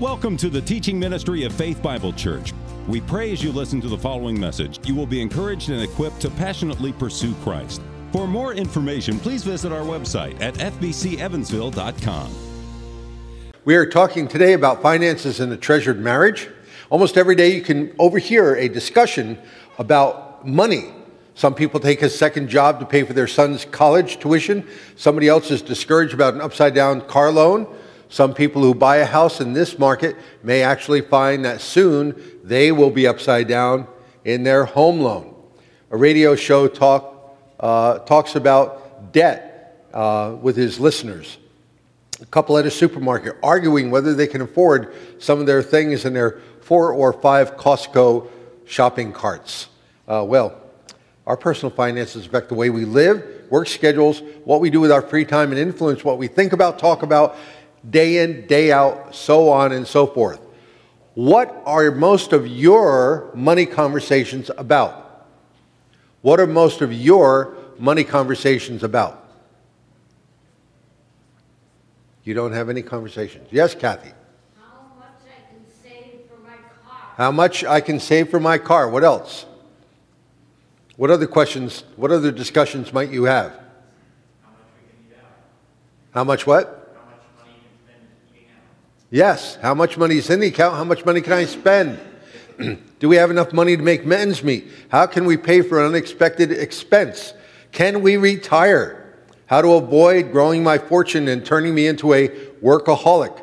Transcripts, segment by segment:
Welcome to the teaching ministry of Faith Bible Church. We pray as you listen to the following message, you will be encouraged and equipped to passionately pursue Christ. For more information, please visit our website at fbcevansville.com. We are talking today about finances in a treasured marriage. Almost every day you can overhear a discussion about money. Some people take a second job to pay for their son's college tuition. Somebody else is discouraged about an upside down car loan. Some people who buy a house in this market may actually find that soon they will be upside down in their home loan. A radio show talk, uh, talks about debt uh, with his listeners. A couple at a supermarket arguing whether they can afford some of their things in their four or five Costco shopping carts. Uh, well, our personal finances affect the way we live, work schedules, what we do with our free time, and influence what we think about, talk about, day in, day out, so on and so forth. What are most of your money conversations about? What are most of your money conversations about? You don't have any conversations. Yes, Kathy. How much I can save for my car. How much I can save for my car. What else? What other questions, what other discussions might you have? How much How much what? Yes. How much money is in the account? How much money can I spend? Do we have enough money to make ends meet? How can we pay for an unexpected expense? Can we retire? How to avoid growing my fortune and turning me into a workaholic?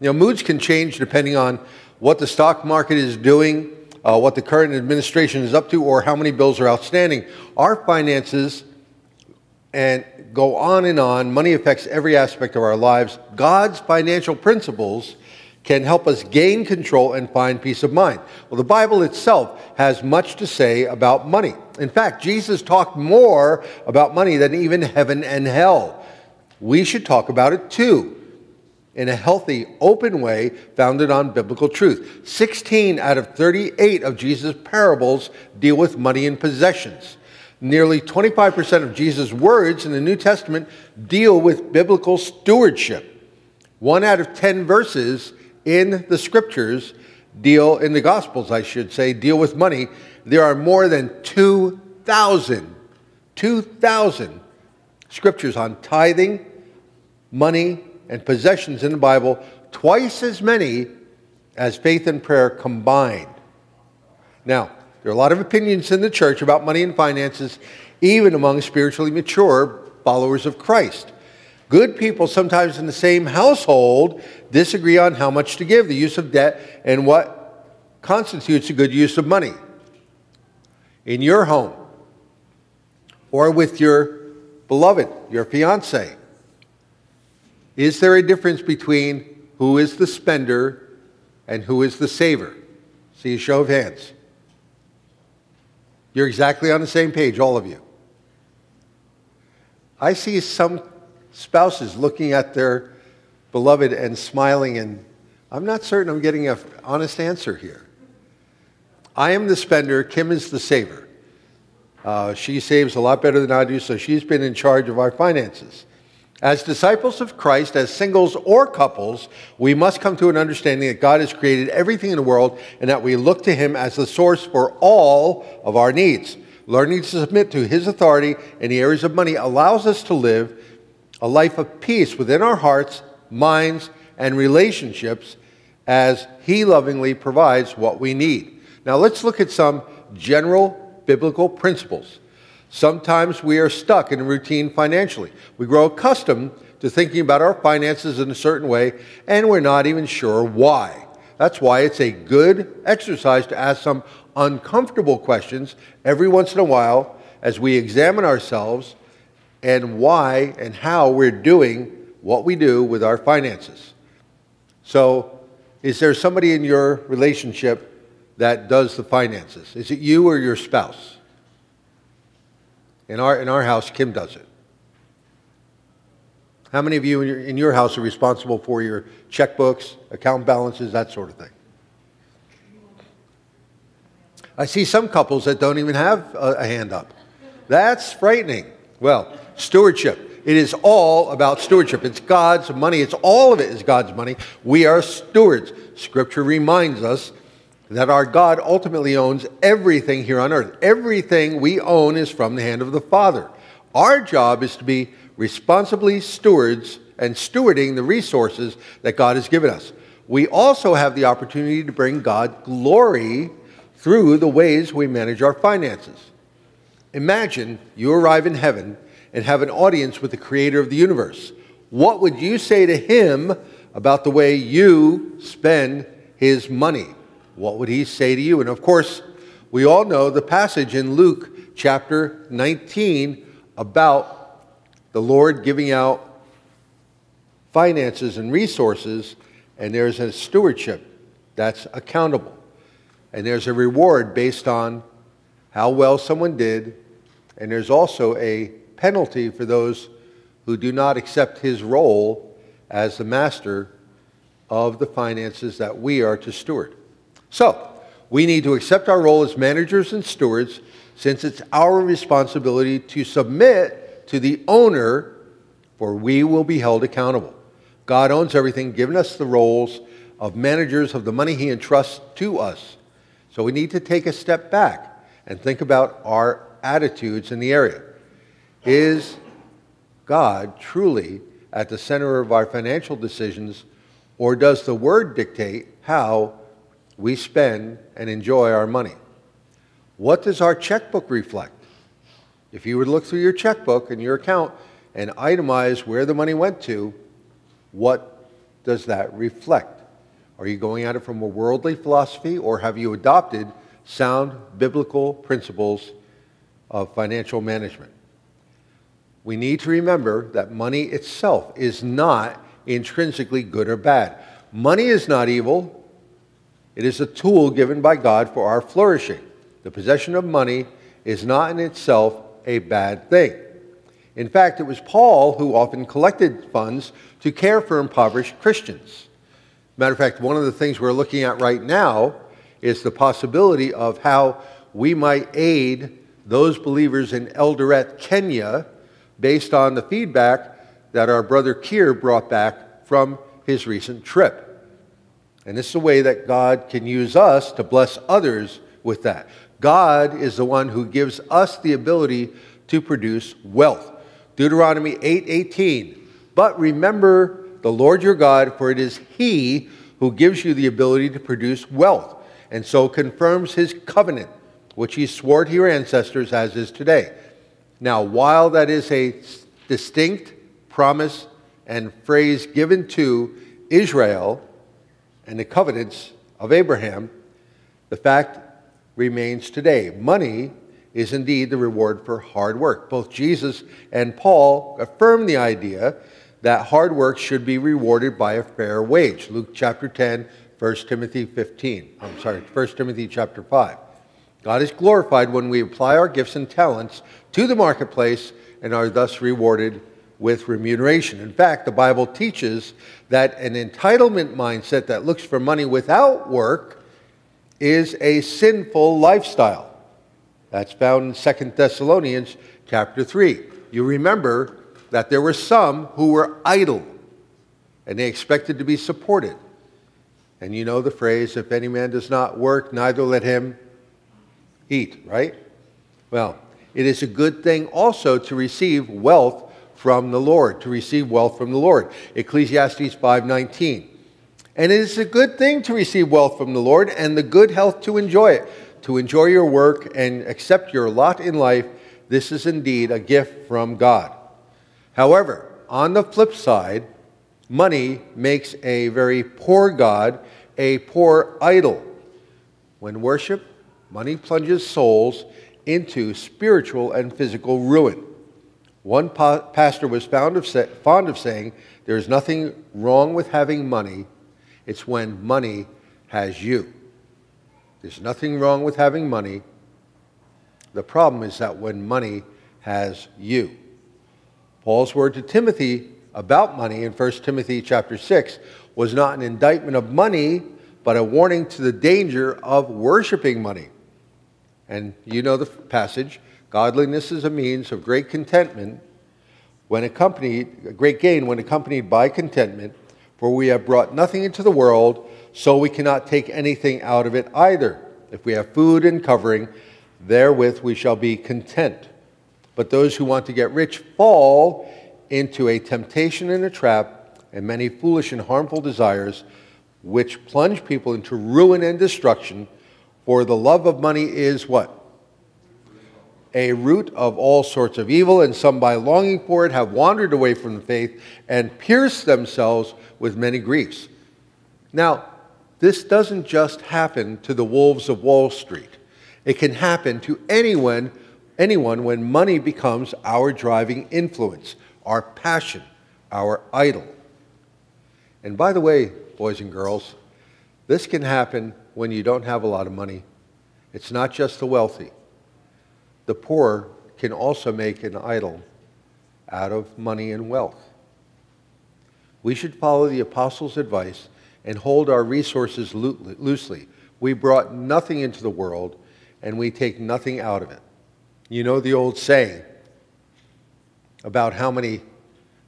You know, moods can change depending on what the stock market is doing, uh, what the current administration is up to, or how many bills are outstanding. Our finances and go on and on. Money affects every aspect of our lives. God's financial principles can help us gain control and find peace of mind. Well, the Bible itself has much to say about money. In fact, Jesus talked more about money than even heaven and hell. We should talk about it too in a healthy, open way founded on biblical truth. 16 out of 38 of Jesus' parables deal with money and possessions. Nearly 25% of Jesus' words in the New Testament deal with biblical stewardship. One out of 10 verses in the scriptures deal, in the Gospels, I should say, deal with money. There are more than 2,000, 2,000 scriptures on tithing, money, and possessions in the Bible, twice as many as faith and prayer combined. Now, there are a lot of opinions in the church about money and finances, even among spiritually mature followers of Christ. Good people, sometimes in the same household, disagree on how much to give, the use of debt, and what constitutes a good use of money. In your home, or with your beloved, your fiance, is there a difference between who is the spender and who is the saver? See a show of hands. You're exactly on the same page, all of you. I see some spouses looking at their beloved and smiling, and I'm not certain I'm getting an honest answer here. I am the spender, Kim is the saver. Uh, she saves a lot better than I do, so she's been in charge of our finances. As disciples of Christ, as singles or couples, we must come to an understanding that God has created everything in the world and that we look to Him as the source for all of our needs. Learning to submit to His authority in the areas of money allows us to live a life of peace within our hearts, minds, and relationships as He lovingly provides what we need. Now, let's look at some general biblical principles. Sometimes we are stuck in a routine financially. We grow accustomed to thinking about our finances in a certain way, and we're not even sure why. That's why it's a good exercise to ask some uncomfortable questions every once in a while as we examine ourselves and why and how we're doing what we do with our finances. So, is there somebody in your relationship that does the finances? Is it you or your spouse? In our, in our house, Kim does it. How many of you in your, in your house are responsible for your checkbooks, account balances, that sort of thing? I see some couples that don't even have a, a hand up. That's frightening. Well, stewardship. It is all about stewardship. It's God's money. It's all of it is God's money. We are stewards. Scripture reminds us that our God ultimately owns everything here on earth. Everything we own is from the hand of the Father. Our job is to be responsibly stewards and stewarding the resources that God has given us. We also have the opportunity to bring God glory through the ways we manage our finances. Imagine you arrive in heaven and have an audience with the creator of the universe. What would you say to him about the way you spend his money? What would he say to you? And of course, we all know the passage in Luke chapter 19 about the Lord giving out finances and resources, and there's a stewardship that's accountable. And there's a reward based on how well someone did, and there's also a penalty for those who do not accept his role as the master of the finances that we are to steward. So, we need to accept our role as managers and stewards since it's our responsibility to submit to the owner, for we will be held accountable. God owns everything, giving us the roles of managers of the money he entrusts to us. So we need to take a step back and think about our attitudes in the area. Is God truly at the center of our financial decisions, or does the Word dictate how we spend and enjoy our money? What does our checkbook reflect? If you would look through your checkbook and your account and itemize where the money went to, what does that reflect? Are you going at it from a worldly philosophy or have you adopted sound biblical principles of financial management? We need to remember that money itself is not intrinsically good or bad. Money is not evil. It is a tool given by God for our flourishing. The possession of money is not in itself a bad thing. In fact, it was Paul who often collected funds to care for impoverished Christians. Matter of fact, one of the things we're looking at right now is the possibility of how we might aid those believers in Eldoret, Kenya, based on the feedback that our brother Kier brought back from his recent trip. And this is a way that God can use us to bless others with that. God is the one who gives us the ability to produce wealth. Deuteronomy 8:18. 8, but remember the Lord your God, for it is he who gives you the ability to produce wealth, and so confirms his covenant, which he swore to your ancestors as is today. Now, while that is a distinct promise and phrase given to Israel and the covenants of Abraham, the fact remains today. Money is indeed the reward for hard work. Both Jesus and Paul affirm the idea that hard work should be rewarded by a fair wage. Luke chapter 10, 1 Timothy 15. I'm sorry, 1 Timothy chapter 5. God is glorified when we apply our gifts and talents to the marketplace and are thus rewarded with remuneration. In fact, the Bible teaches that an entitlement mindset that looks for money without work is a sinful lifestyle. That's found in 2 Thessalonians chapter 3. You remember that there were some who were idle and they expected to be supported. And you know the phrase, if any man does not work, neither let him eat, right? Well, it is a good thing also to receive wealth from the Lord, to receive wealth from the Lord. Ecclesiastes 5:19. And it is a good thing to receive wealth from the Lord and the good health to enjoy it, to enjoy your work and accept your lot in life. This is indeed a gift from God. However, on the flip side, money makes a very poor God a poor idol. When worship, money plunges souls into spiritual and physical ruin. One pastor was of, fond of saying, There is nothing wrong with having money it's when money has you. There's nothing wrong with having money. The problem is that when money has you. Paul's word to Timothy about money in 1 Timothy chapter 6 was not an indictment of money, but a warning to the danger of worshiping money. And you know the passage godliness is a means of great contentment, when accompanied, great gain when accompanied by contentment, for we have brought nothing into the world, so we cannot take anything out of it either. If we have food and covering, therewith we shall be content. But those who want to get rich fall into a temptation and a trap, and many foolish and harmful desires, which plunge people into ruin and destruction. For the love of money is what? A root of all sorts of evil, and some by longing for it have wandered away from the faith and pierced themselves with many griefs. Now, this doesn't just happen to the wolves of Wall Street. It can happen to anyone, anyone when money becomes our driving influence, our passion, our idol. And by the way, boys and girls, this can happen when you don't have a lot of money. It's not just the wealthy. The poor can also make an idol out of money and wealth. We should follow the apostles' advice and hold our resources loosely. We brought nothing into the world, and we take nothing out of it. You know the old saying about how many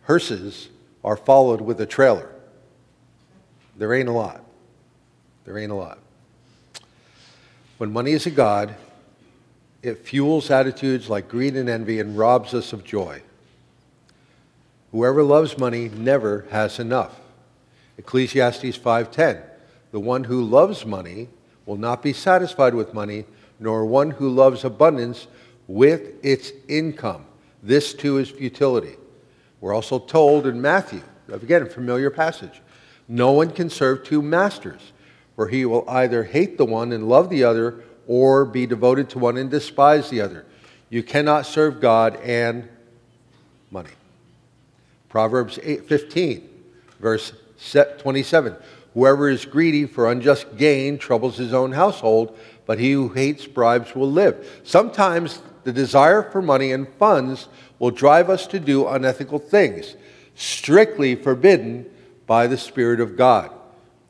hearses are followed with a trailer. There ain't a lot. There ain't a lot. When money is a God, it fuels attitudes like greed and envy and robs us of joy. Whoever loves money never has enough. Ecclesiastes 5:10. The one who loves money will not be satisfied with money, nor one who loves abundance with its income. This too is futility. We're also told in Matthew, again, a familiar passage, no one can serve two masters, for he will either hate the one and love the other, or be devoted to one and despise the other. You cannot serve God and money. Proverbs 8, 15, verse 27. Whoever is greedy for unjust gain troubles his own household, but he who hates bribes will live. Sometimes the desire for money and funds will drive us to do unethical things, strictly forbidden by the Spirit of God.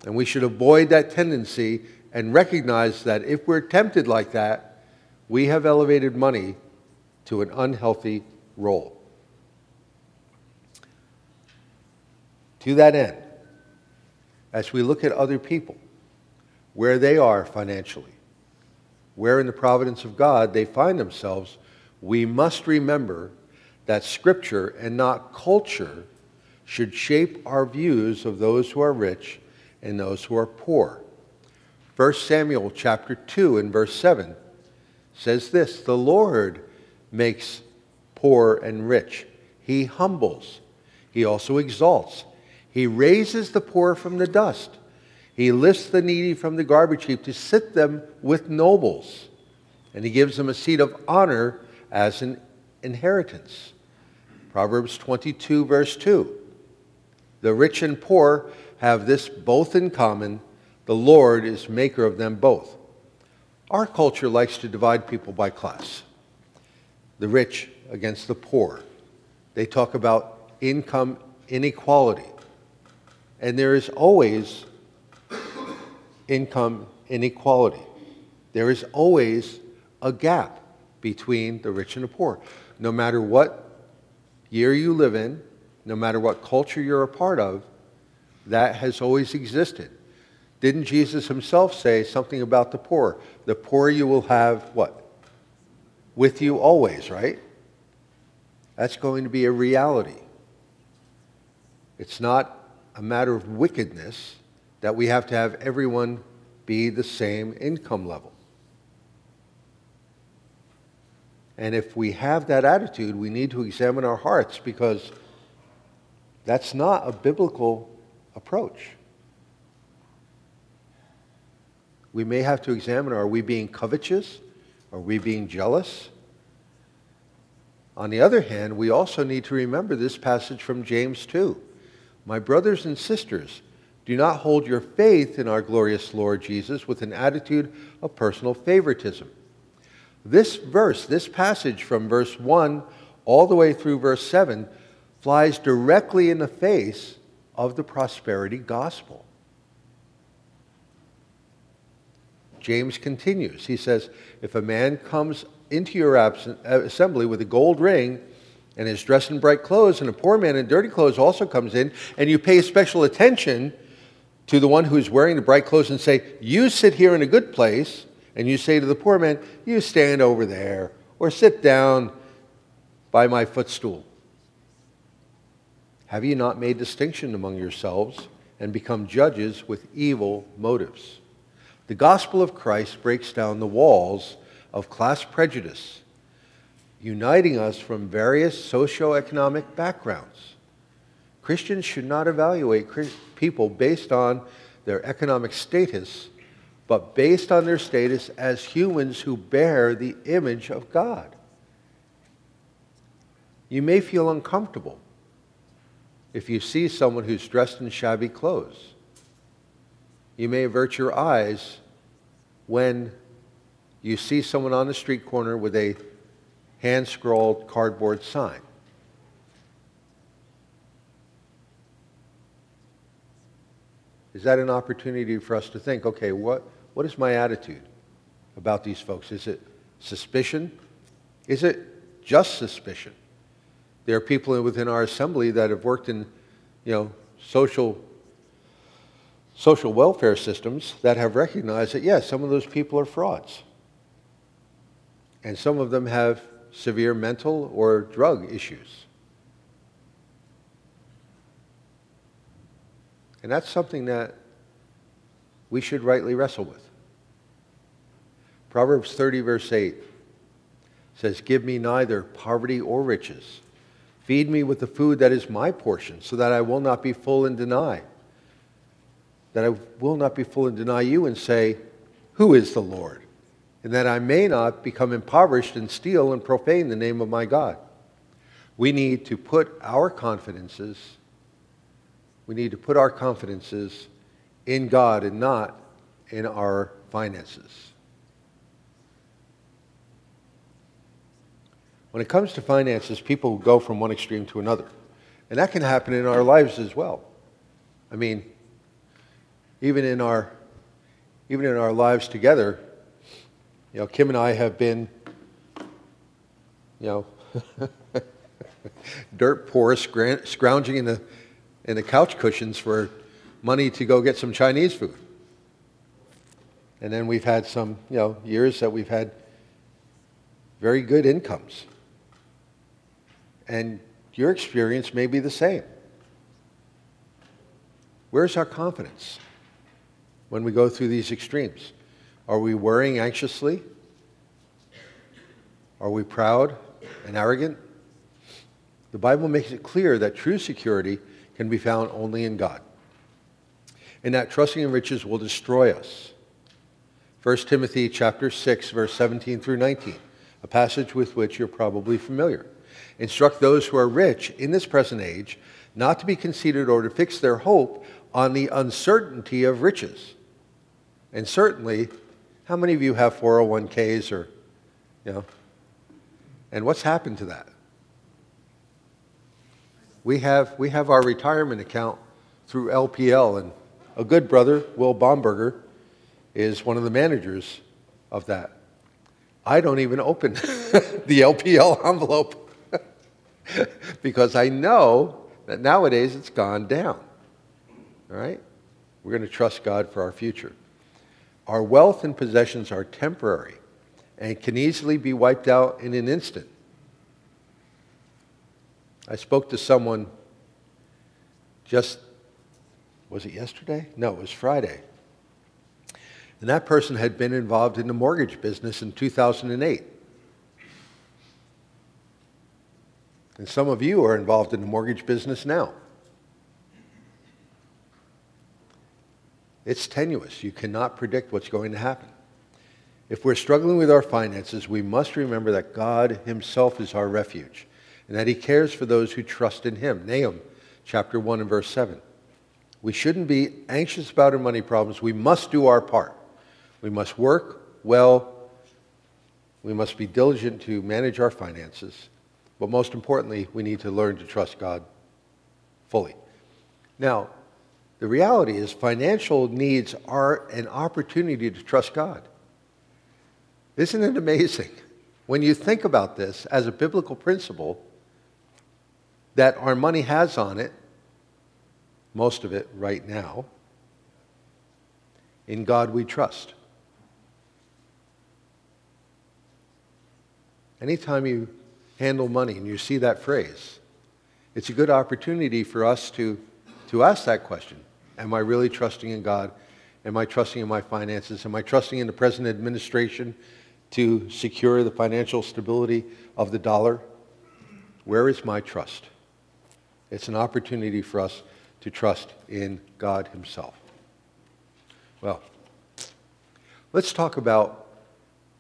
And we should avoid that tendency and recognize that if we're tempted like that, we have elevated money to an unhealthy role. To that end, as we look at other people, where they are financially, where in the providence of God they find themselves, we must remember that Scripture and not culture should shape our views of those who are rich and those who are poor. 1 Samuel chapter 2 and verse 7 says this The Lord makes poor and rich, He humbles, He also exalts. He raises the poor from the dust. He lifts the needy from the garbage heap to sit them with nobles. And he gives them a seat of honor as an inheritance. Proverbs 22, verse 2. The rich and poor have this both in common. The Lord is maker of them both. Our culture likes to divide people by class the rich against the poor. They talk about income inequality. And there is always income inequality. There is always a gap between the rich and the poor. No matter what year you live in, no matter what culture you're a part of, that has always existed. Didn't Jesus himself say something about the poor? The poor you will have what? With you always, right? That's going to be a reality. It's not a matter of wickedness that we have to have everyone be the same income level. And if we have that attitude, we need to examine our hearts because that's not a biblical approach. We may have to examine are we being covetous? Are we being jealous? On the other hand, we also need to remember this passage from James 2. My brothers and sisters, do not hold your faith in our glorious Lord Jesus with an attitude of personal favoritism. This verse, this passage from verse 1 all the way through verse 7, flies directly in the face of the prosperity gospel. James continues. He says, If a man comes into your uh, assembly with a gold ring and is dressed in bright clothes, and a poor man in dirty clothes also comes in, and you pay special attention to the one who's wearing the bright clothes and say, You sit here in a good place, and you say to the poor man, You stand over there, or sit down by my footstool. Have you not made distinction among yourselves and become judges with evil motives? The gospel of Christ breaks down the walls of class prejudice, uniting us from various socioeconomic backgrounds. Christians should not evaluate people based on their economic status, but based on their status as humans who bear the image of God. You may feel uncomfortable if you see someone who's dressed in shabby clothes. You may avert your eyes when you see someone on the street corner with a hand scrawled cardboard sign. Is that an opportunity for us to think, okay, what, what is my attitude about these folks? Is it suspicion? Is it just suspicion? There are people within our assembly that have worked in, you know, social social welfare systems that have recognized that yes, some of those people are frauds. And some of them have severe mental or drug issues. And that's something that we should rightly wrestle with. Proverbs 30, verse 8 says, Give me neither poverty or riches Feed me with the food that is my portion, so that I will not be full and deny. That I will not be full and deny you and say, Who is the Lord? And that I may not become impoverished and steal and profane the name of my God. We need to put our confidences, we need to put our confidences in God and not in our finances. When it comes to finances, people go from one extreme to another. And that can happen in our lives as well. I mean, even in our even in our lives together, you know, Kim and I have been, you know, dirt poor, scrounging in the in the couch cushions for money to go get some Chinese food. And then we've had some, you know, years that we've had very good incomes and your experience may be the same. Where's our confidence when we go through these extremes? Are we worrying anxiously? Are we proud and arrogant? The Bible makes it clear that true security can be found only in God, and that trusting in riches will destroy us. 1 Timothy chapter 6 verse 17 through 19, a passage with which you're probably familiar. Instruct those who are rich in this present age not to be conceited or to fix their hope on the uncertainty of riches. And certainly, how many of you have 401ks or, you know, and what's happened to that? We have, we have our retirement account through LPL, and a good brother, Will Bomberger, is one of the managers of that. I don't even open the LPL envelope. because I know that nowadays it's gone down. All right? We're going to trust God for our future. Our wealth and possessions are temporary and can easily be wiped out in an instant. I spoke to someone just, was it yesterday? No, it was Friday. And that person had been involved in the mortgage business in 2008. And some of you are involved in the mortgage business now. It's tenuous. You cannot predict what's going to happen. If we're struggling with our finances, we must remember that God Himself is our refuge and that He cares for those who trust in Him. Nahum chapter 1 and verse 7. We shouldn't be anxious about our money problems. We must do our part. We must work well. We must be diligent to manage our finances. But most importantly, we need to learn to trust God fully. Now, the reality is financial needs are an opportunity to trust God. Isn't it amazing? When you think about this as a biblical principle, that our money has on it, most of it right now, in God we trust. Anytime you handle money and you see that phrase, it's a good opportunity for us to, to ask that question Am I really trusting in God? Am I trusting in my finances? Am I trusting in the present administration to secure the financial stability of the dollar? Where is my trust? It's an opportunity for us to trust in God Himself. Well, let's talk about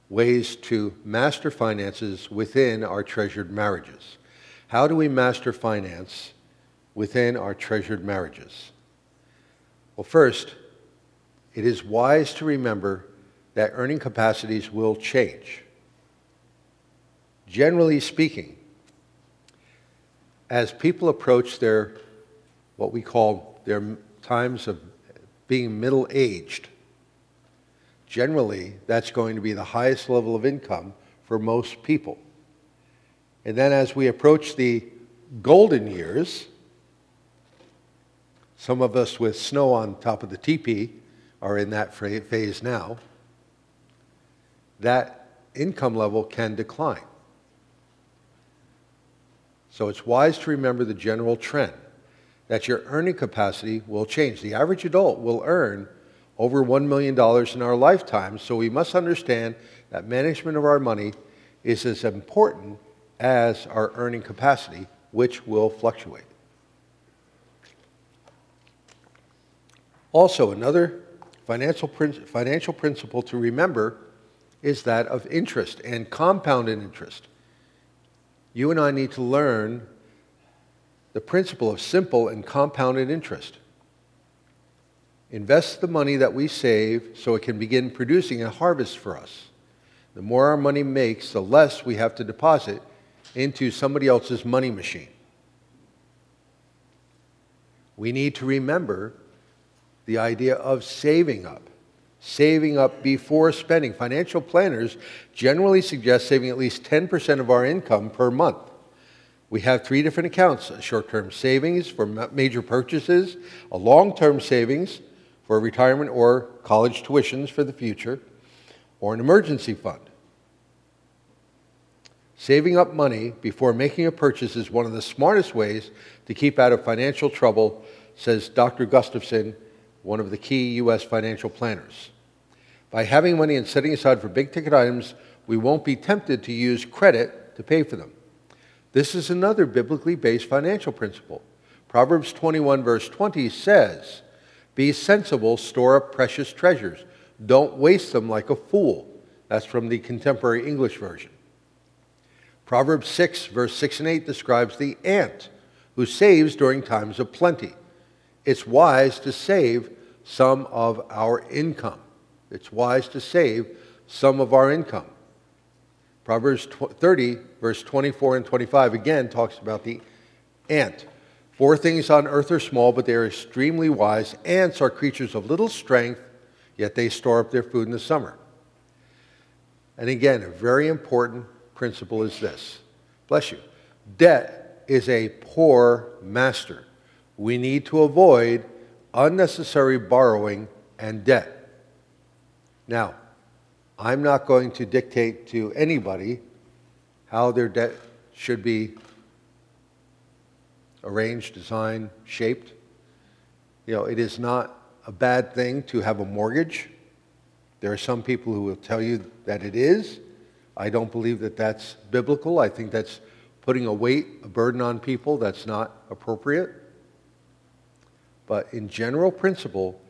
ways to master finances within our treasured marriages. How do we master finance within our treasured marriages? Well, first, it is wise to remember that earning capacities will change. Generally speaking, as people approach their, what we call their times of being middle aged, generally that's going to be the highest level of income for most people. And then as we approach the golden years, some of us with snow on top of the teepee are in that phase now, that income level can decline. So it's wise to remember the general trend that your earning capacity will change. The average adult will earn over $1 million in our lifetime, so we must understand that management of our money is as important as our earning capacity, which will fluctuate. Also, another financial, financial principle to remember is that of interest and compounded interest. You and I need to learn the principle of simple and compounded interest. Invest the money that we save so it can begin producing a harvest for us. The more our money makes, the less we have to deposit into somebody else's money machine. We need to remember the idea of saving up. Saving up before spending. Financial planners generally suggest saving at least 10% of our income per month. We have three different accounts short term savings for major purchases, a long term savings for retirement or college tuitions for the future, or an emergency fund. Saving up money before making a purchase is one of the smartest ways to keep out of financial trouble, says Dr. Gustafson one of the key U.S. financial planners. By having money and setting aside for big ticket items, we won't be tempted to use credit to pay for them. This is another biblically based financial principle. Proverbs 21, verse 20 says, Be sensible, store up precious treasures. Don't waste them like a fool. That's from the contemporary English version. Proverbs 6, verse 6 and 8 describes the ant who saves during times of plenty it's wise to save some of our income. It's wise to save some of our income. Proverbs 30, verse 24 and 25, again talks about the ant. Four things on earth are small, but they are extremely wise. Ants are creatures of little strength, yet they store up their food in the summer. And again, a very important principle is this bless you. Debt is a poor master we need to avoid unnecessary borrowing and debt. Now, I'm not going to dictate to anybody how their debt should be arranged, designed, shaped. You know, it is not a bad thing to have a mortgage. There are some people who will tell you that it is. I don't believe that that's biblical. I think that's putting a weight, a burden on people that's not appropriate. But in general principle,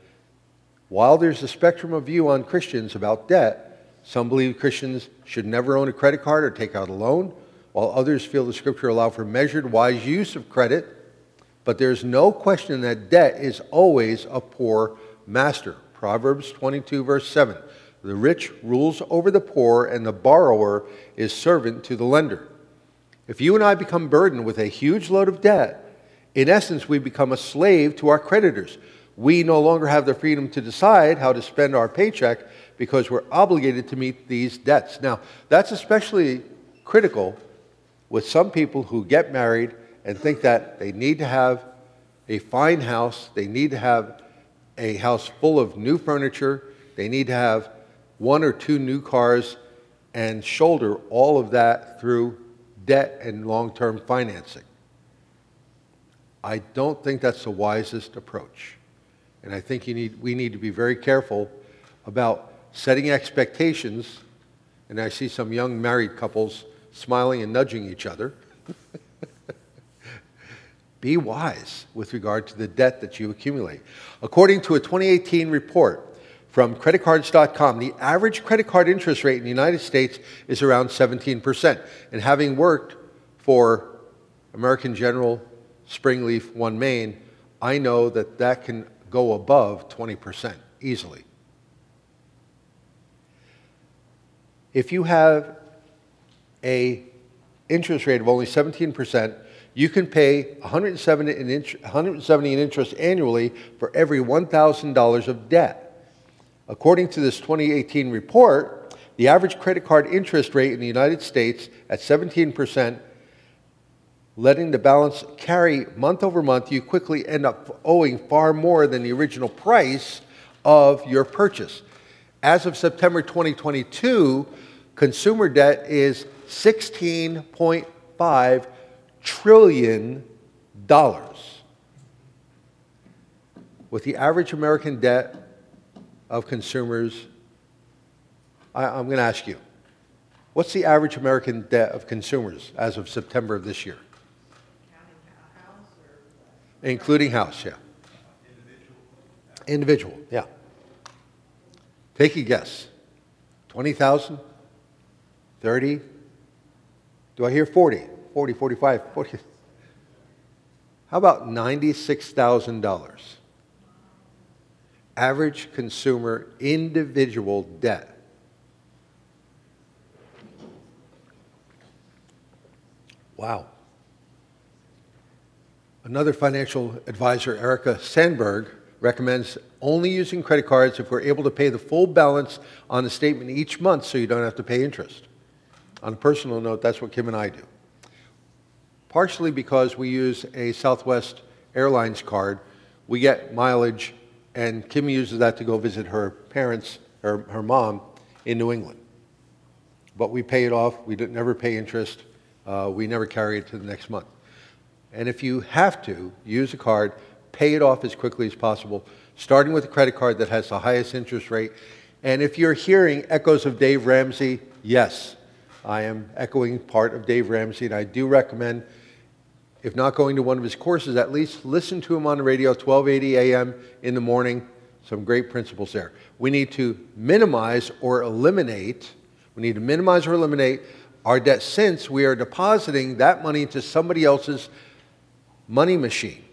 while there's a spectrum of view on Christians about debt, some believe Christians should never own a credit card or take out a loan, while others feel the scripture allow for measured, wise use of credit. But there's no question that debt is always a poor master. Proverbs 22, verse 7. The rich rules over the poor, and the borrower is servant to the lender. If you and I become burdened with a huge load of debt, in essence, we become a slave to our creditors. We no longer have the freedom to decide how to spend our paycheck because we're obligated to meet these debts. Now, that's especially critical with some people who get married and think that they need to have a fine house, they need to have a house full of new furniture, they need to have one or two new cars, and shoulder all of that through debt and long term financing. I don't think that's the wisest approach. And I think need, we need to be very careful about setting expectations. And I see some young married couples smiling and nudging each other. be wise with regard to the debt that you accumulate. According to a 2018 report from creditcards.com, the average credit card interest rate in the United States is around 17%. And having worked for American General, Springleaf, One Main, I know that that can go above 20% easily. If you have a interest rate of only 17%, you can pay 170 in, int- 170 in interest annually for every $1,000 of debt. According to this 2018 report, the average credit card interest rate in the United States at 17%, letting the balance carry month over month, you quickly end up owing far more than the original price of your purchase. As of September 2022, consumer debt is 16.5 trillion dollars. With the average American debt of consumers, I, am going to ask you, what's the average American debt of consumers as of September of this year? Including house, yeah. Individual, yeah. Take a guess. 20,000? 30? Do I hear 40? 40, 45, 40. How about $96,000? Average consumer individual debt. Wow. Another financial advisor, Erica Sandberg, recommends only using credit cards if we're able to pay the full balance on the statement each month so you don't have to pay interest. On a personal note, that's what Kim and I do partially because we use a Southwest Airlines card. We get mileage, and Kim uses that to go visit her parents, her, her mom, in New England. But we pay it off. We never pay interest. Uh, we never carry it to the next month. And if you have to use a card, pay it off as quickly as possible, starting with a credit card that has the highest interest rate. And if you're hearing echoes of Dave Ramsey, yes, I am echoing part of Dave Ramsey, and I do recommend if not going to one of his courses, at least listen to him on the radio, 1280 a.m. in the morning. Some great principles there. We need to minimize or eliminate, we need to minimize or eliminate our debt since we are depositing that money into somebody else's money machine.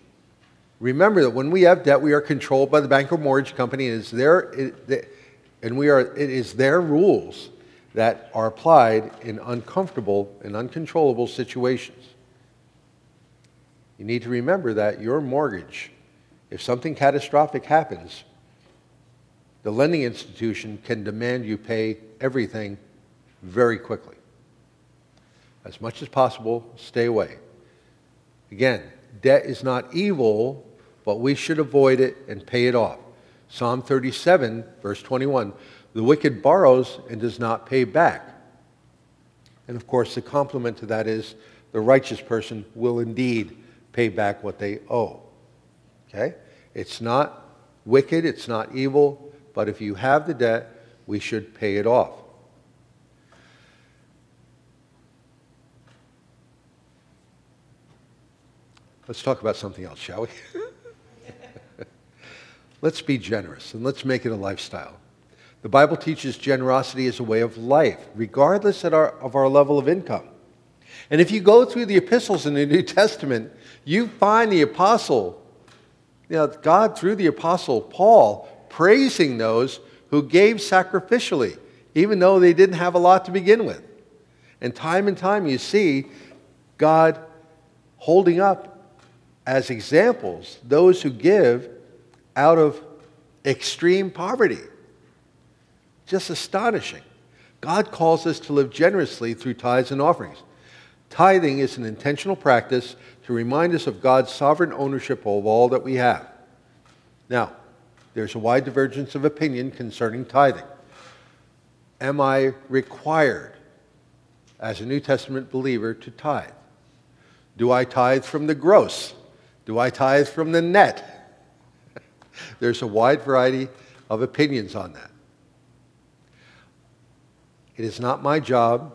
Remember that when we have debt, we are controlled by the bank or mortgage company, and, it's their, it, and we are, it is their rules that are applied in uncomfortable and uncontrollable situations. You need to remember that your mortgage, if something catastrophic happens, the lending institution can demand you pay everything very quickly. As much as possible, stay away. Again, debt is not evil, but we should avoid it and pay it off. Psalm 37, verse 21 the wicked borrows and does not pay back. And of course, the complement to that is the righteous person will indeed pay back what they owe. Okay? It's not wicked, it's not evil, but if you have the debt, we should pay it off. Let's talk about something else, shall we? let's be generous and let's make it a lifestyle. The Bible teaches generosity as a way of life, regardless of our, of our level of income. And if you go through the epistles in the New Testament, you find the apostle, you know, God through the apostle Paul praising those who gave sacrificially, even though they didn't have a lot to begin with. And time and time you see God holding up as examples those who give out of extreme poverty. Just astonishing. God calls us to live generously through tithes and offerings. Tithing is an intentional practice to remind us of God's sovereign ownership of all that we have. Now, there's a wide divergence of opinion concerning tithing. Am I required as a New Testament believer to tithe? Do I tithe from the gross? Do I tithe from the net? There's a wide variety of opinions on that. It is not my job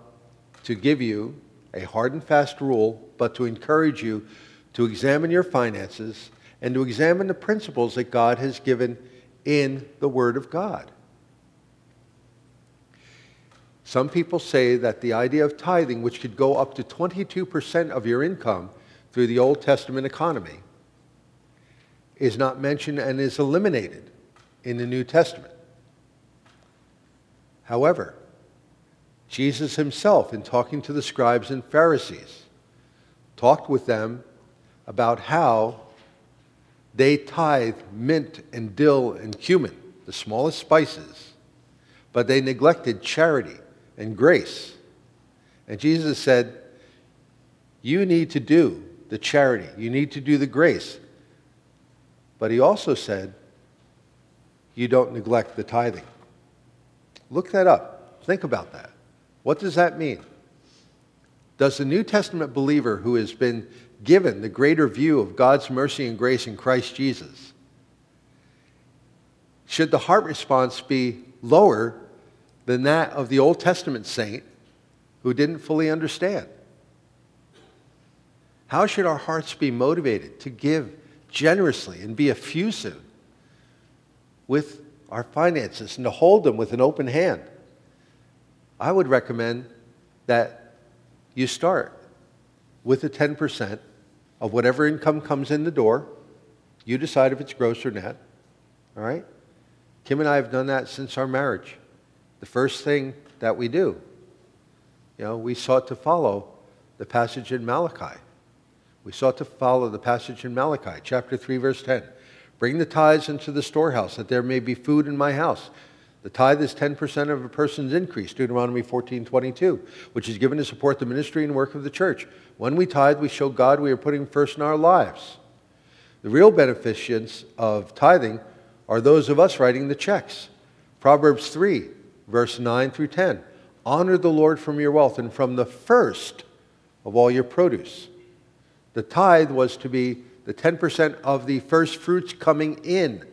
to give you a hard and fast rule, but to encourage you to examine your finances and to examine the principles that God has given in the Word of God. Some people say that the idea of tithing, which could go up to 22% of your income through the Old Testament economy, is not mentioned and is eliminated in the New Testament. However, Jesus himself, in talking to the scribes and Pharisees, talked with them about how they tithe mint and dill and cumin, the smallest spices, but they neglected charity and grace. And Jesus said, You need to do the charity, you need to do the grace. But he also said, You don't neglect the tithing. Look that up. Think about that. What does that mean? Does the New Testament believer who has been given the greater view of God's mercy and grace in Christ Jesus, should the heart response be lower than that of the Old Testament saint who didn't fully understand? How should our hearts be motivated to give generously and be effusive with our finances and to hold them with an open hand? I would recommend that you start with the 10% of whatever income comes in the door. You decide if it's gross or net. All right? Kim and I have done that since our marriage. The first thing that we do, you know, we sought to follow the passage in Malachi. We sought to follow the passage in Malachi, chapter 3, verse 10. Bring the tithes into the storehouse, that there may be food in my house. The tithe is 10% of a person's increase, Deuteronomy 14, 22, which is given to support the ministry and work of the church. When we tithe, we show God we are putting first in our lives. The real beneficiaries of tithing are those of us writing the checks. Proverbs 3, verse 9 through 10. Honor the Lord from your wealth and from the first of all your produce. The tithe was to be the 10% of the first fruits coming in.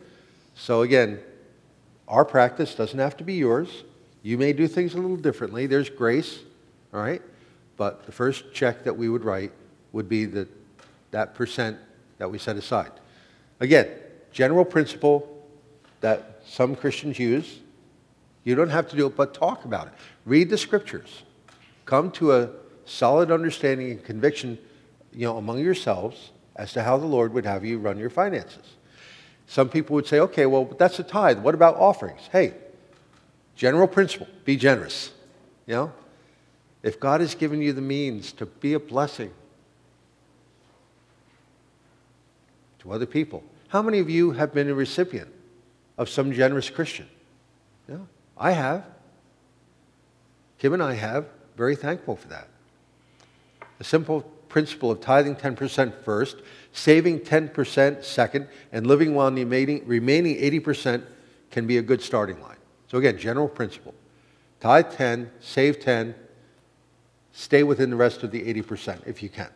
So again, our practice doesn't have to be yours. You may do things a little differently. There's grace, all right? But the first check that we would write would be the, that percent that we set aside. Again, general principle that some Christians use. You don't have to do it, but talk about it. Read the scriptures. Come to a solid understanding and conviction you know, among yourselves as to how the Lord would have you run your finances. Some people would say, okay, well, that's a tithe. What about offerings? Hey, general principle be generous. You know? If God has given you the means to be a blessing to other people, how many of you have been a recipient of some generous Christian? Yeah, I have. Kim and I have. Very thankful for that. A simple principle of tithing 10% first, saving 10% second, and living while the remaining 80% can be a good starting line. So again, general principle. Tithe 10, save 10, stay within the rest of the 80% if you can.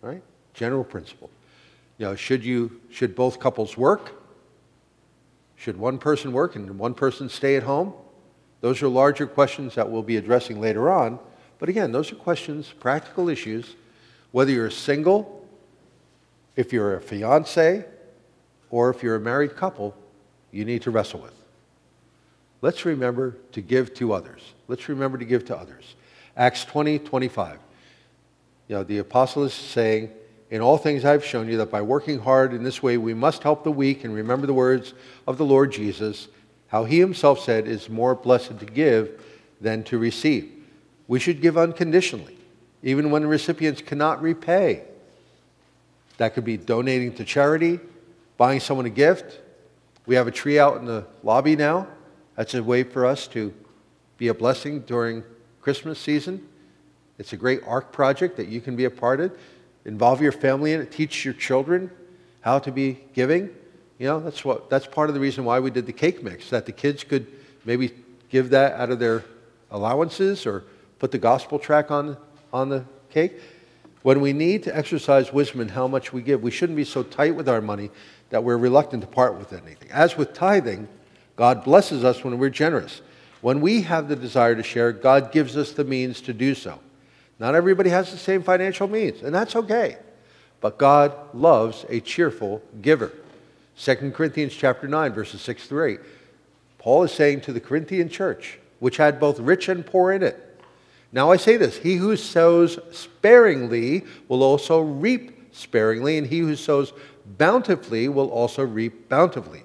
Right? General principle. You know, should you should both couples work? Should one person work and one person stay at home? Those are larger questions that we'll be addressing later on. But again, those are questions, practical issues whether you're single, if you're a fiance, or if you're a married couple, you need to wrestle with. Let's remember to give to others. Let's remember to give to others. Acts 20, 25. You know, the apostle is saying, In all things I've shown you that by working hard in this way we must help the weak and remember the words of the Lord Jesus, how he himself said, is more blessed to give than to receive. We should give unconditionally even when recipients cannot repay. That could be donating to charity, buying someone a gift. We have a tree out in the lobby now. That's a way for us to be a blessing during Christmas season. It's a great ARC project that you can be a part of. Involve your family in it. Teach your children how to be giving. You know, that's, what, that's part of the reason why we did the cake mix, that the kids could maybe give that out of their allowances or put the gospel track on, on the cake. When we need to exercise wisdom in how much we give, we shouldn't be so tight with our money that we're reluctant to part with anything. As with tithing, God blesses us when we're generous. When we have the desire to share, God gives us the means to do so. Not everybody has the same financial means, and that's okay. But God loves a cheerful giver. 2 Corinthians chapter 9, verses 6 through 8. Paul is saying to the Corinthian church, which had both rich and poor in it, Now I say this he who sows sparingly will also reap sparingly, and he who sows bountifully will also reap bountifully.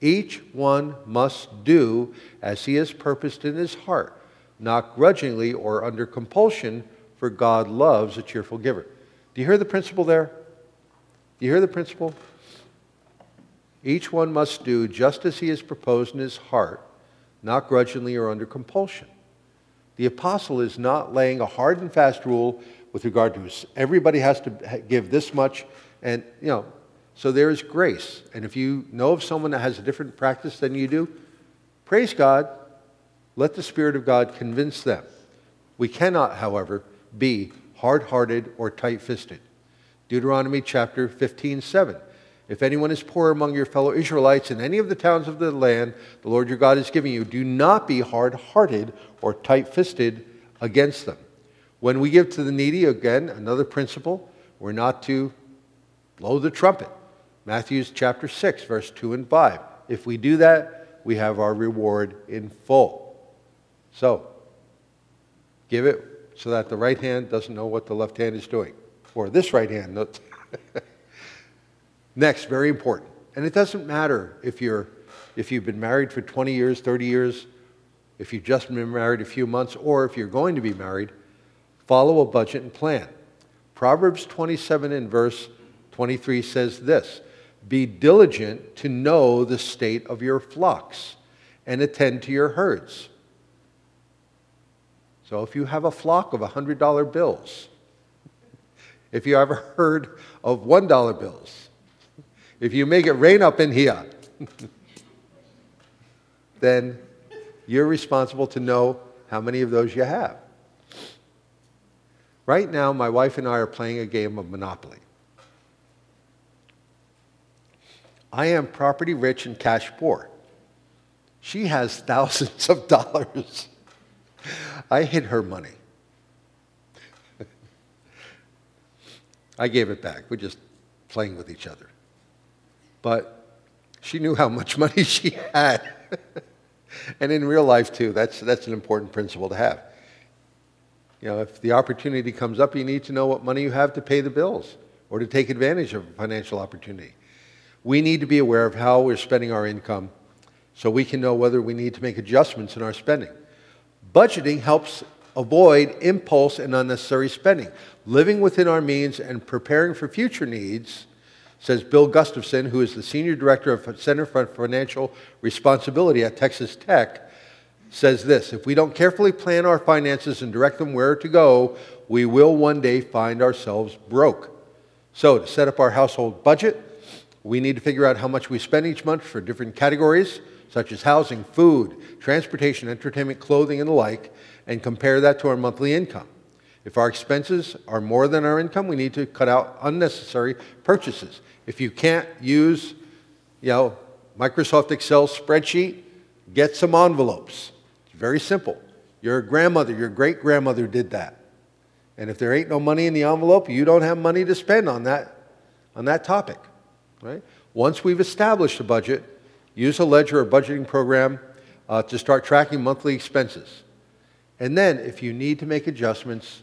Each one must do as he has purposed in his heart, not grudgingly or under compulsion, for God loves a cheerful giver. Do you hear the principle there? Do you hear the principle? Each one must do just as he has proposed in his heart, not grudgingly or under compulsion. The apostle is not laying a hard and fast rule with regard to everybody has to give this much, and you know, so there is grace. And if you know of someone that has a different practice than you do, praise God. Let the Spirit of God convince them. We cannot, however, be hard hearted or tight fisted. Deuteronomy chapter 15, 7. If anyone is poor among your fellow Israelites in any of the towns of the land the Lord your God is giving you, do not be hard hearted or tight fisted against them. When we give to the needy, again, another principle, we're not to blow the trumpet. Matthew chapter 6, verse 2 and 5. If we do that, we have our reward in full. So, give it so that the right hand doesn't know what the left hand is doing, or this right hand. Next, very important. And it doesn't matter if, you're, if you've been married for 20 years, 30 years, if you've just been married a few months, or if you're going to be married, follow a budget and plan. Proverbs 27 and verse 23 says this Be diligent to know the state of your flocks and attend to your herds. So if you have a flock of $100 bills, if you have a herd of $1 bills, if you make it rain up in here, then you're responsible to know how many of those you have. Right now, my wife and I are playing a game of Monopoly. I am property rich and cash poor. She has thousands of dollars. I hid her money. I gave it back. We're just playing with each other but she knew how much money she had. and in real life, too, that's, that's an important principle to have. You know, if the opportunity comes up, you need to know what money you have to pay the bills or to take advantage of a financial opportunity. We need to be aware of how we're spending our income so we can know whether we need to make adjustments in our spending. Budgeting helps avoid impulse and unnecessary spending. Living within our means and preparing for future needs says Bill Gustafson, who is the Senior Director of Center for Financial Responsibility at Texas Tech, says this If we don't carefully plan our finances and direct them where to go, we will one day find ourselves broke. So, to set up our household budget, we need to figure out how much we spend each month for different categories, such as housing, food, transportation, entertainment, clothing, and the like, and compare that to our monthly income. If our expenses are more than our income, we need to cut out unnecessary purchases. If you can't use, you know, Microsoft Excel spreadsheet, get some envelopes. It's very simple. Your grandmother, your great grandmother did that. And if there ain't no money in the envelope, you don't have money to spend on that, on that topic. Right? Once we've established a budget, use a ledger or budgeting program uh, to start tracking monthly expenses. And then, if you need to make adjustments,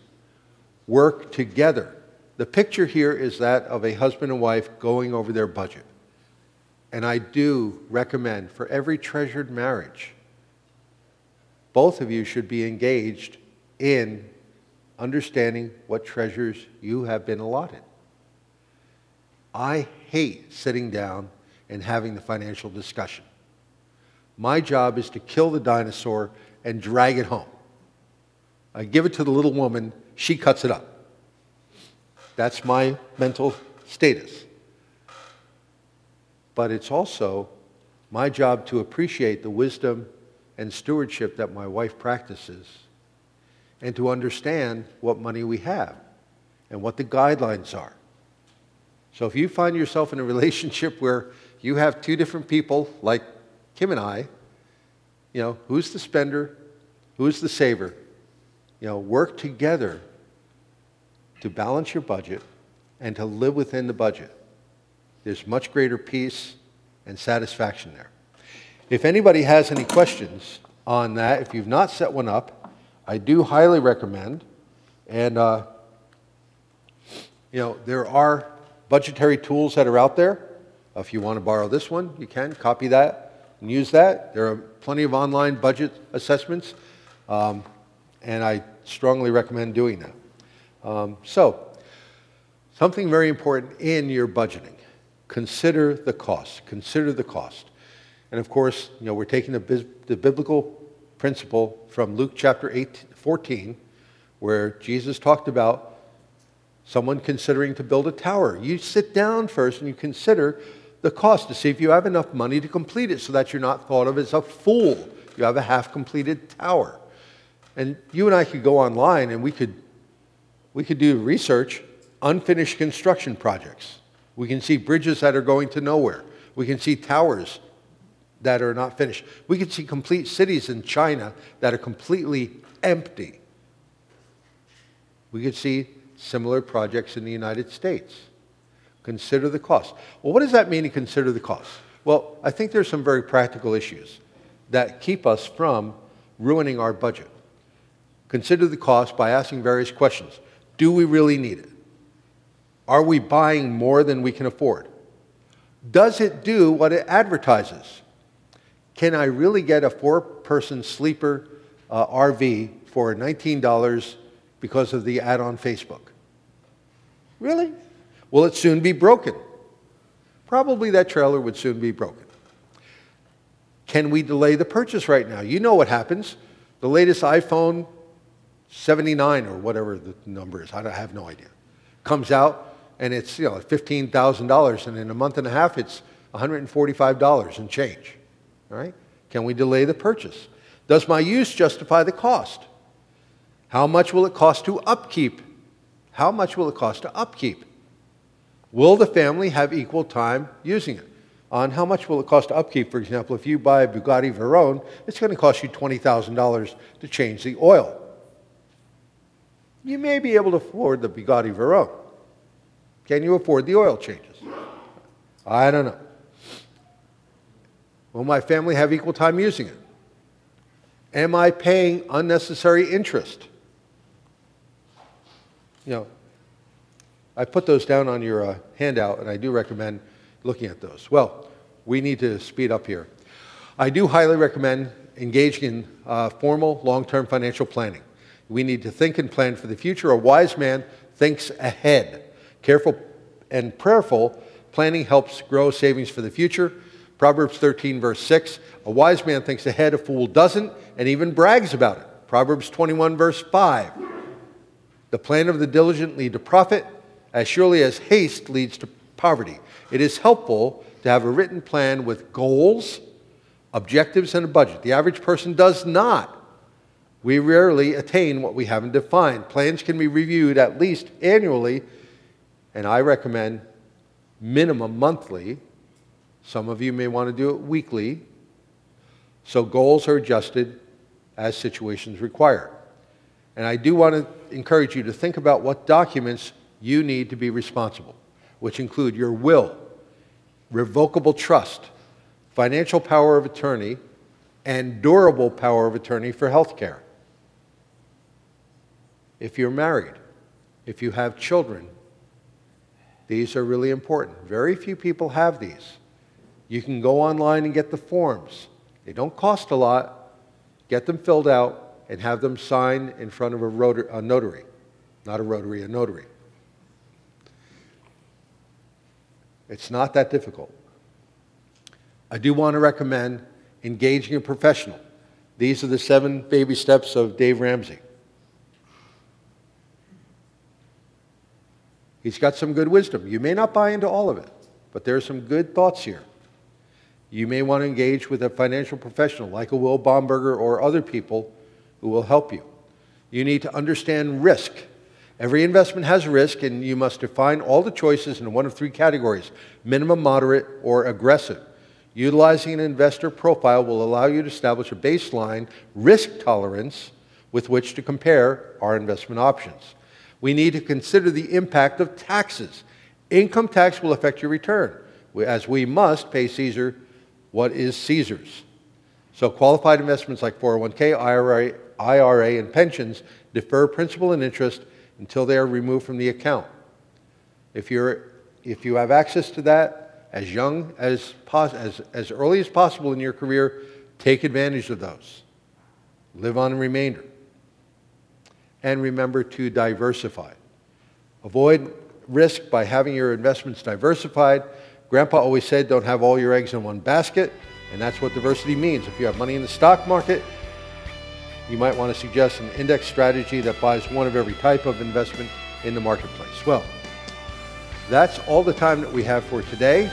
work together the picture here is that of a husband and wife going over their budget. And I do recommend for every treasured marriage, both of you should be engaged in understanding what treasures you have been allotted. I hate sitting down and having the financial discussion. My job is to kill the dinosaur and drag it home. I give it to the little woman, she cuts it up. That's my mental status. But it's also my job to appreciate the wisdom and stewardship that my wife practices and to understand what money we have and what the guidelines are. So if you find yourself in a relationship where you have two different people, like Kim and I, you know, who's the spender, who's the saver, you know, work together to balance your budget and to live within the budget. There's much greater peace and satisfaction there. If anybody has any questions on that, if you've not set one up, I do highly recommend. And, uh, you know, there are budgetary tools that are out there. If you want to borrow this one, you can copy that and use that. There are plenty of online budget assessments, um, and I strongly recommend doing that. Um, so, something very important in your budgeting consider the cost. Consider the cost. And of course, you know, we're taking the, the biblical principle from Luke chapter 8, 14, where Jesus talked about someone considering to build a tower. You sit down first and you consider the cost to see if you have enough money to complete it so that you're not thought of as a fool. You have a half completed tower. And you and I could go online and we could, we could do research, unfinished construction projects. We can see bridges that are going to nowhere. We can see towers that are not finished. We can see complete cities in China that are completely empty. We could see similar projects in the United States. Consider the cost. Well, what does that mean to consider the cost? Well, I think there's some very practical issues that keep us from ruining our budget. Consider the cost by asking various questions. Do we really need it? Are we buying more than we can afford? Does it do what it advertises? Can I really get a four person sleeper uh, RV for $19 because of the ad on Facebook? Really? Will it soon be broken? Probably that trailer would soon be broken. Can we delay the purchase right now? You know what happens. The latest iPhone 79 or whatever the number is, I have no idea, comes out and it's you know $15,000 and in a month and a half it's $145 and change. All right? Can we delay the purchase? Does my use justify the cost? How much will it cost to upkeep? How much will it cost to upkeep? Will the family have equal time using it? On how much will it cost to upkeep? For example, if you buy a Bugatti Veyron, it's going to cost you $20,000 to change the oil. You may be able to afford the Bugatti Veyron. Can you afford the oil changes? I don't know. Will my family have equal time using it? Am I paying unnecessary interest? You know, I put those down on your uh, handout, and I do recommend looking at those. Well, we need to speed up here. I do highly recommend engaging in uh, formal long-term financial planning. We need to think and plan for the future. A wise man thinks ahead. Careful and prayerful planning helps grow savings for the future. Proverbs 13, verse 6 A wise man thinks ahead, a fool doesn't, and even brags about it. Proverbs 21, verse 5 The plan of the diligent lead to profit, as surely as haste leads to poverty. It is helpful to have a written plan with goals, objectives, and a budget. The average person does not. We rarely attain what we haven't defined. Plans can be reviewed at least annually, and I recommend minimum monthly some of you may want to do it weekly. So goals are adjusted as situations require. And I do want to encourage you to think about what documents you need to be responsible, which include your will, revocable trust, financial power of attorney, and durable power of attorney for health care. If you're married, if you have children, these are really important. Very few people have these. You can go online and get the forms. They don't cost a lot. Get them filled out and have them signed in front of a, a notary. Not a rotary, a notary. It's not that difficult. I do want to recommend engaging a professional. These are the seven baby steps of Dave Ramsey. He's got some good wisdom. You may not buy into all of it, but there are some good thoughts here. You may want to engage with a financial professional like a Will Bomberger or other people who will help you. You need to understand risk. Every investment has risk, and you must define all the choices in one of three categories minimum, moderate, or aggressive. Utilizing an investor profile will allow you to establish a baseline risk tolerance with which to compare our investment options. We need to consider the impact of taxes. Income tax will affect your return, as we must pay Caesar what is Caesar's. So, qualified investments like 401k, IRA, IRA, and pensions defer principal and interest until they are removed from the account. If, you're, if you have access to that as young as, as, as early as possible in your career, take advantage of those. Live on the remainder and remember to diversify. Avoid risk by having your investments diversified. Grandpa always said, don't have all your eggs in one basket, and that's what diversity means. If you have money in the stock market, you might want to suggest an index strategy that buys one of every type of investment in the marketplace. Well, that's all the time that we have for today.